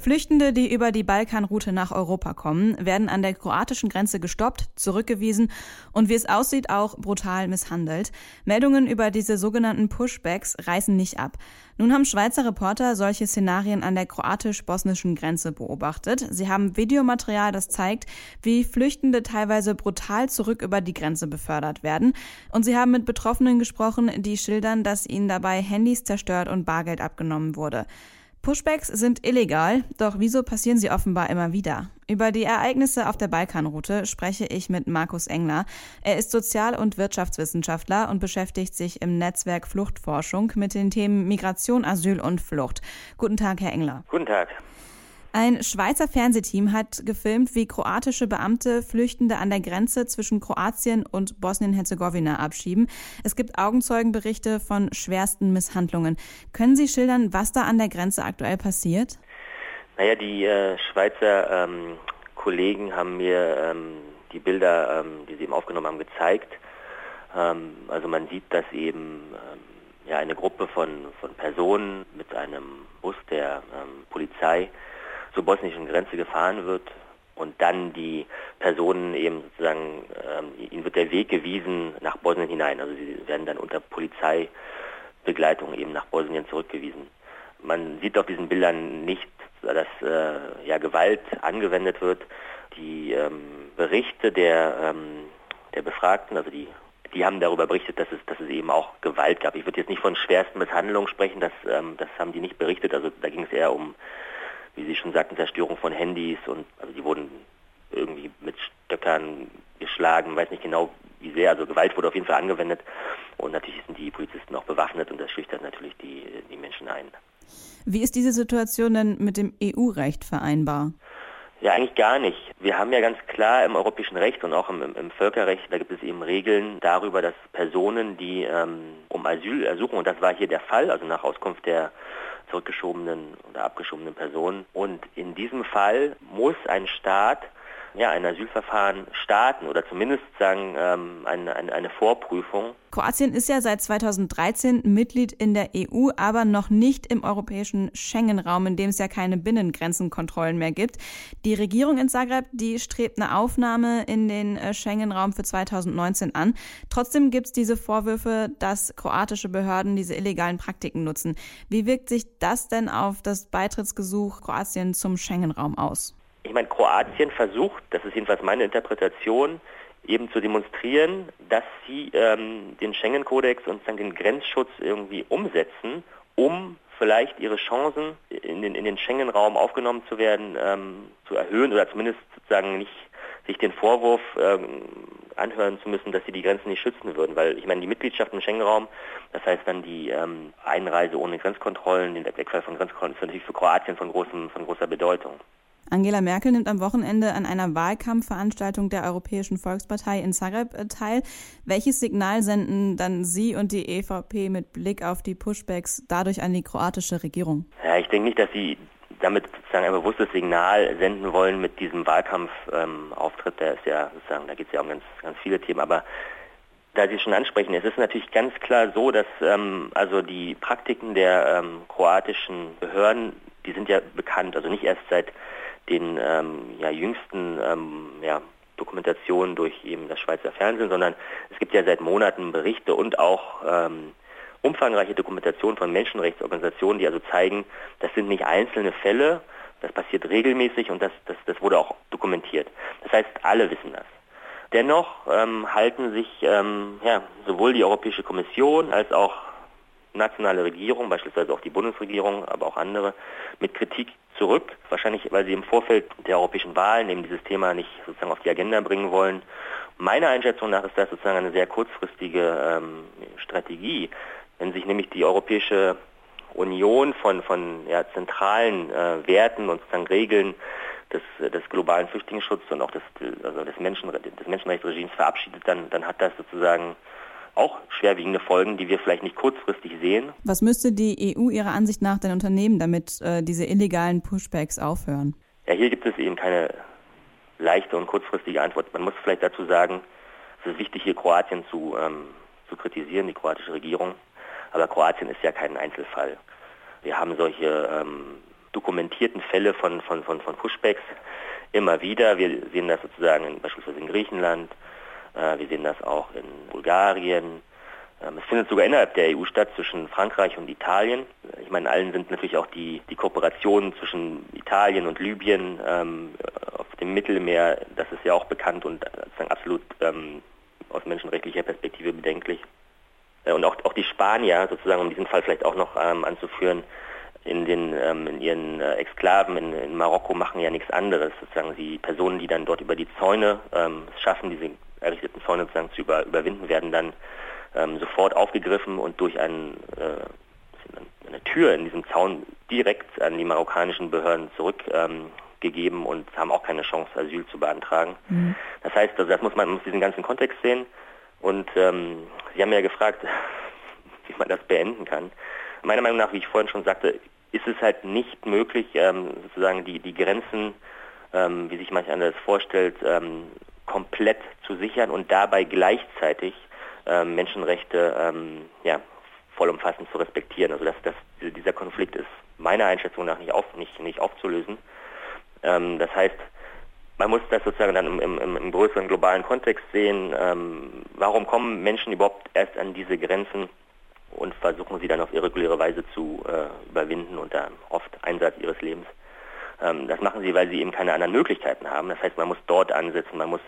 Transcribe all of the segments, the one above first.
Flüchtende, die über die Balkanroute nach Europa kommen, werden an der kroatischen Grenze gestoppt, zurückgewiesen und wie es aussieht auch brutal misshandelt. Meldungen über diese sogenannten Pushbacks reißen nicht ab. Nun haben Schweizer Reporter solche Szenarien an der kroatisch-bosnischen Grenze beobachtet. Sie haben Videomaterial, das zeigt, wie Flüchtende teilweise brutal zurück über die Grenze befördert werden. Und sie haben mit Betroffenen gesprochen, die schildern, dass ihnen dabei Handys zerstört und Bargeld abgenommen wurde. Pushbacks sind illegal, doch wieso passieren sie offenbar immer wieder? Über die Ereignisse auf der Balkanroute spreche ich mit Markus Engler. Er ist Sozial- und Wirtschaftswissenschaftler und beschäftigt sich im Netzwerk Fluchtforschung mit den Themen Migration, Asyl und Flucht. Guten Tag, Herr Engler. Guten Tag. Ein Schweizer Fernsehteam hat gefilmt, wie kroatische Beamte Flüchtende an der Grenze zwischen Kroatien und Bosnien-Herzegowina abschieben. Es gibt Augenzeugenberichte von schwersten Misshandlungen. Können Sie schildern, was da an der Grenze aktuell passiert? Naja, die äh, Schweizer ähm, Kollegen haben mir ähm, die Bilder, ähm, die sie eben aufgenommen haben, gezeigt. Ähm, also man sieht, dass eben ähm, ja, eine Gruppe von, von Personen mit einem Bus der ähm, Polizei zur bosnischen Grenze gefahren wird und dann die Personen eben sozusagen, ähm, ihnen wird der Weg gewiesen nach Bosnien hinein. Also sie werden dann unter Polizeibegleitung eben nach Bosnien zurückgewiesen. Man sieht auf diesen Bildern nicht, dass äh, ja, Gewalt angewendet wird. Die ähm, Berichte der, ähm, der Befragten, also die die haben darüber berichtet, dass es, dass es eben auch Gewalt gab. Ich würde jetzt nicht von schwersten Misshandlungen sprechen, das, ähm, das haben die nicht berichtet. Also da ging es eher um wie Sie schon sagten, Zerstörung von Handys und also die wurden irgendwie mit Stöckern geschlagen, weiß nicht genau wie sehr, also Gewalt wurde auf jeden Fall angewendet und natürlich sind die Polizisten auch bewaffnet und das schüchtert natürlich die, die Menschen ein. Wie ist diese Situation denn mit dem EU-Recht vereinbar? Ja, eigentlich gar nicht. Wir haben ja ganz klar im europäischen Recht und auch im, im Völkerrecht, da gibt es eben Regeln darüber, dass Personen, die ähm, um Asyl ersuchen, und das war hier der Fall, also nach Auskunft der zurückgeschobenen oder abgeschobenen Personen. Und in diesem Fall muss ein Staat ja, ein Asylverfahren starten oder zumindest sagen ähm, eine, eine, eine Vorprüfung. Kroatien ist ja seit 2013 Mitglied in der EU, aber noch nicht im europäischen Schengen-Raum, in dem es ja keine Binnengrenzenkontrollen mehr gibt. Die Regierung in Zagreb, die strebt eine Aufnahme in den äh, Schengen-Raum für 2019 an. Trotzdem gibt es diese Vorwürfe, dass kroatische Behörden diese illegalen Praktiken nutzen. Wie wirkt sich das denn auf das Beitrittsgesuch Kroatien zum Schengen-Raum aus? Ich meine, Kroatien versucht, das ist jedenfalls meine Interpretation, eben zu demonstrieren, dass sie ähm, den Schengen-Kodex und den Grenzschutz irgendwie umsetzen, um vielleicht ihre Chancen in den, in den Schengen-Raum aufgenommen zu werden, ähm, zu erhöhen oder zumindest sozusagen nicht sich den Vorwurf ähm, anhören zu müssen, dass sie die Grenzen nicht schützen würden. Weil ich meine, die Mitgliedschaft im Schengen-Raum, das heißt dann die ähm, Einreise ohne Grenzkontrollen, den Wegfall von Grenzkontrollen, ist natürlich für Kroatien von, großem, von großer Bedeutung. Angela Merkel nimmt am Wochenende an einer Wahlkampfveranstaltung der Europäischen Volkspartei in Zagreb äh, teil. Welches Signal senden dann Sie und die EVP mit Blick auf die Pushbacks dadurch an die kroatische Regierung? Ja, ich denke nicht, dass Sie damit sozusagen ein bewusstes Signal senden wollen mit diesem Wahlkampfauftritt. Ähm, der ist ja sozusagen, da geht es ja um ganz, ganz viele Themen, aber da Sie schon ansprechen, es ist natürlich ganz klar so, dass ähm, also die Praktiken der ähm, kroatischen Behörden, die sind ja bekannt, also nicht erst seit den ähm, ja, jüngsten ähm, ja, Dokumentationen durch eben das Schweizer Fernsehen, sondern es gibt ja seit Monaten Berichte und auch ähm, umfangreiche Dokumentationen von Menschenrechtsorganisationen, die also zeigen, das sind nicht einzelne Fälle, das passiert regelmäßig und das, das, das wurde auch dokumentiert. Das heißt, alle wissen das. Dennoch ähm, halten sich ähm, ja, sowohl die Europäische Kommission als auch nationale Regierung, beispielsweise auch die Bundesregierung, aber auch andere, mit Kritik zurück. Wahrscheinlich, weil sie im Vorfeld der europäischen Wahlen eben dieses Thema nicht sozusagen auf die Agenda bringen wollen. Meiner Einschätzung nach ist das sozusagen eine sehr kurzfristige ähm, Strategie. Wenn sich nämlich die Europäische Union von, von ja, zentralen äh, Werten und sozusagen Regeln des, des globalen Flüchtlingsschutzes und auch des, also des, Menschen, des Menschenrechtsregimes verabschiedet, dann, dann hat das sozusagen auch schwerwiegende Folgen, die wir vielleicht nicht kurzfristig sehen. Was müsste die EU Ihrer Ansicht nach denn unternehmen, damit äh, diese illegalen Pushbacks aufhören? Ja, hier gibt es eben keine leichte und kurzfristige Antwort. Man muss vielleicht dazu sagen, es ist wichtig, hier Kroatien zu, ähm, zu kritisieren, die kroatische Regierung. Aber Kroatien ist ja kein Einzelfall. Wir haben solche ähm, dokumentierten Fälle von, von, von, von Pushbacks immer wieder. Wir sehen das sozusagen in, beispielsweise in Griechenland, wir sehen das auch in Bulgarien. Ähm, es findet sogar innerhalb der EU statt zwischen Frankreich und Italien. Ich meine, allen sind natürlich auch die, die Kooperationen zwischen Italien und Libyen ähm, auf dem Mittelmeer, das ist ja auch bekannt und absolut ähm, aus menschenrechtlicher Perspektive bedenklich. Äh, und auch, auch die Spanier, sozusagen, um diesen Fall vielleicht auch noch ähm, anzuführen, in, den, ähm, in ihren äh, Exklaven in, in, Marokko machen ja nichts anderes. Sozusagen die Personen, die dann dort über die Zäune ähm, schaffen, diese errichteten Zäune sozusagen zu über, überwinden, werden dann ähm, sofort aufgegriffen und durch einen, äh, eine Tür in diesem Zaun direkt an die marokkanischen Behörden zurückgegeben und haben auch keine Chance, Asyl zu beantragen. Mhm. Das heißt, also das muss man muss diesen ganzen Kontext sehen. Und ähm, Sie haben ja gefragt, wie man das beenden kann. Meiner Meinung nach, wie ich vorhin schon sagte, ist es halt nicht möglich, ähm, sozusagen die, die Grenzen, ähm, wie sich manch einer das vorstellt, ähm, komplett zu sichern und dabei gleichzeitig ähm, Menschenrechte ähm, ja, vollumfassend zu respektieren. Also dass, dass dieser Konflikt ist meiner Einschätzung nach nicht, auf, nicht, nicht aufzulösen. Ähm, das heißt, man muss das sozusagen dann im, im, im größeren globalen Kontext sehen. Ähm, warum kommen Menschen überhaupt erst an diese Grenzen und versuchen sie dann auf irreguläre Weise zu äh, überwinden unter oft Einsatz ihres Lebens? Ähm, das machen sie, weil sie eben keine anderen Möglichkeiten haben. Das heißt, man muss dort ansetzen, man muss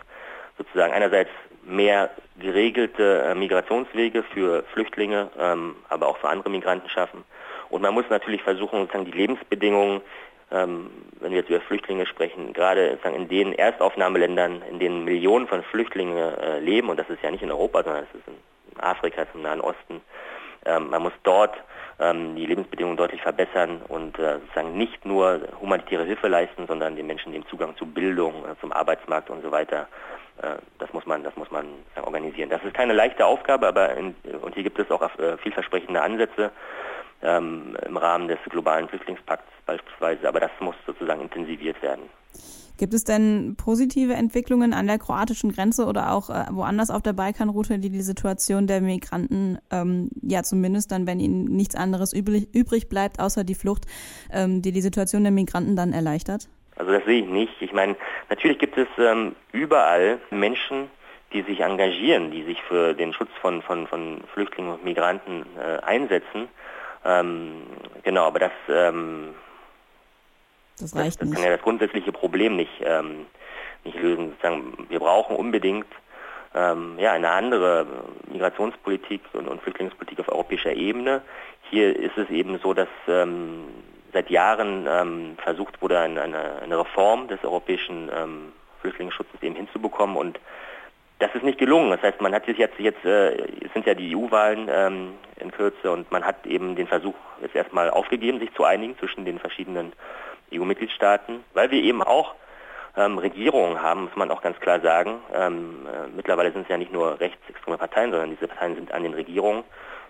sozusagen einerseits mehr geregelte äh, Migrationswege für Flüchtlinge, ähm, aber auch für andere Migranten schaffen. Und man muss natürlich versuchen, sozusagen die Lebensbedingungen, ähm, wenn wir jetzt über Flüchtlinge sprechen, gerade sozusagen in den Erstaufnahmeländern, in denen Millionen von Flüchtlingen äh, leben, und das ist ja nicht in Europa, sondern es ist in Afrika, zum Nahen Osten, ähm, man muss dort ähm, die Lebensbedingungen deutlich verbessern und äh, sozusagen nicht nur humanitäre Hilfe leisten, sondern den Menschen den Zugang zu Bildung, äh, zum Arbeitsmarkt und so weiter das muss man, das muss man organisieren. Das ist keine leichte Aufgabe, aber in, und hier gibt es auch äh, vielversprechende Ansätze ähm, im Rahmen des globalen Flüchtlingspakts beispielsweise, aber das muss sozusagen intensiviert werden. Gibt es denn positive Entwicklungen an der kroatischen Grenze oder auch äh, woanders auf der Balkanroute, die die Situation der Migranten, ähm, ja zumindest dann, wenn ihnen nichts anderes übrig, übrig bleibt, außer die Flucht, ähm, die die Situation der Migranten dann erleichtert? Also das sehe ich nicht. Ich meine, natürlich gibt es ähm, überall Menschen, die sich engagieren, die sich für den Schutz von, von, von Flüchtlingen und Migranten äh, einsetzen. Ähm, genau, aber das, ähm, das, reicht das, das kann ja das grundsätzliche Problem nicht, ähm, nicht lösen. Sozusagen, wir brauchen unbedingt ähm, ja, eine andere Migrationspolitik und, und Flüchtlingspolitik auf europäischer Ebene. Hier ist es eben so, dass ähm, seit Jahren ähm, versucht wurde, eine, eine, Reform des europäischen ähm, Flüchtlingsschutzes eben hinzubekommen und das ist nicht gelungen. Das heißt, man hat jetzt, jetzt äh, es sind ja die EU-Wahlen ähm, in Kürze und man hat eben den Versuch jetzt erstmal aufgegeben, sich zu einigen zwischen den verschiedenen EU-Mitgliedstaaten, weil wir eben auch ähm, Regierungen haben, muss man auch ganz klar sagen. Ähm, äh, mittlerweile sind es ja nicht nur rechtsextreme Parteien, sondern diese Parteien sind an den Regierungen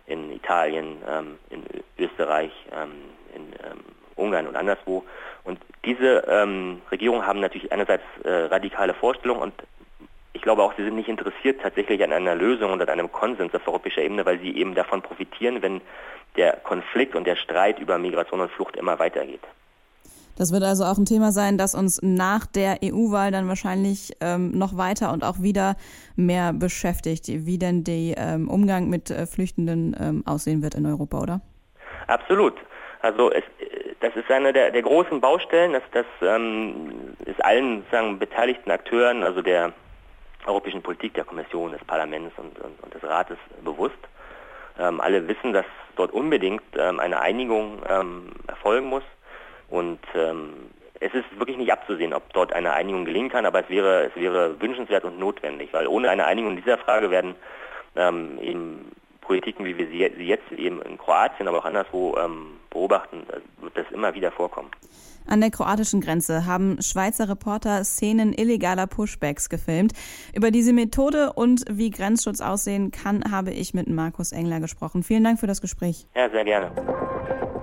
in Italien, ähm, in Österreich, ähm, in ähm, Ungarn und anderswo. Und diese ähm, Regierungen haben natürlich einerseits äh, radikale Vorstellungen und ich glaube auch, sie sind nicht interessiert tatsächlich an einer Lösung und an einem Konsens auf europäischer Ebene, weil sie eben davon profitieren, wenn der Konflikt und der Streit über Migration und Flucht immer weitergeht. Das wird also auch ein Thema sein, das uns nach der EU-Wahl dann wahrscheinlich ähm, noch weiter und auch wieder mehr beschäftigt, wie denn der ähm, Umgang mit äh, Flüchtenden ähm, aussehen wird in Europa, oder? Absolut. Also es, das ist eine der, der großen Baustellen, das, das ähm, ist allen sagen, beteiligten Akteuren, also der europäischen Politik, der Kommission, des Parlaments und, und, und des Rates bewusst. Ähm, alle wissen, dass dort unbedingt ähm, eine Einigung erfolgen muss und ähm, es ist wirklich nicht abzusehen, ob dort eine Einigung gelingen kann, aber es wäre, es wäre wünschenswert und notwendig, weil ohne eine Einigung in dieser Frage werden ähm, eben Politiken, wie wir sie jetzt eben in Kroatien, aber auch anderswo ähm, beobachten, wird das immer wieder vorkommen. An der kroatischen Grenze haben Schweizer Reporter Szenen illegaler Pushbacks gefilmt. Über diese Methode und wie Grenzschutz aussehen kann, habe ich mit Markus Engler gesprochen. Vielen Dank für das Gespräch. Ja, sehr gerne.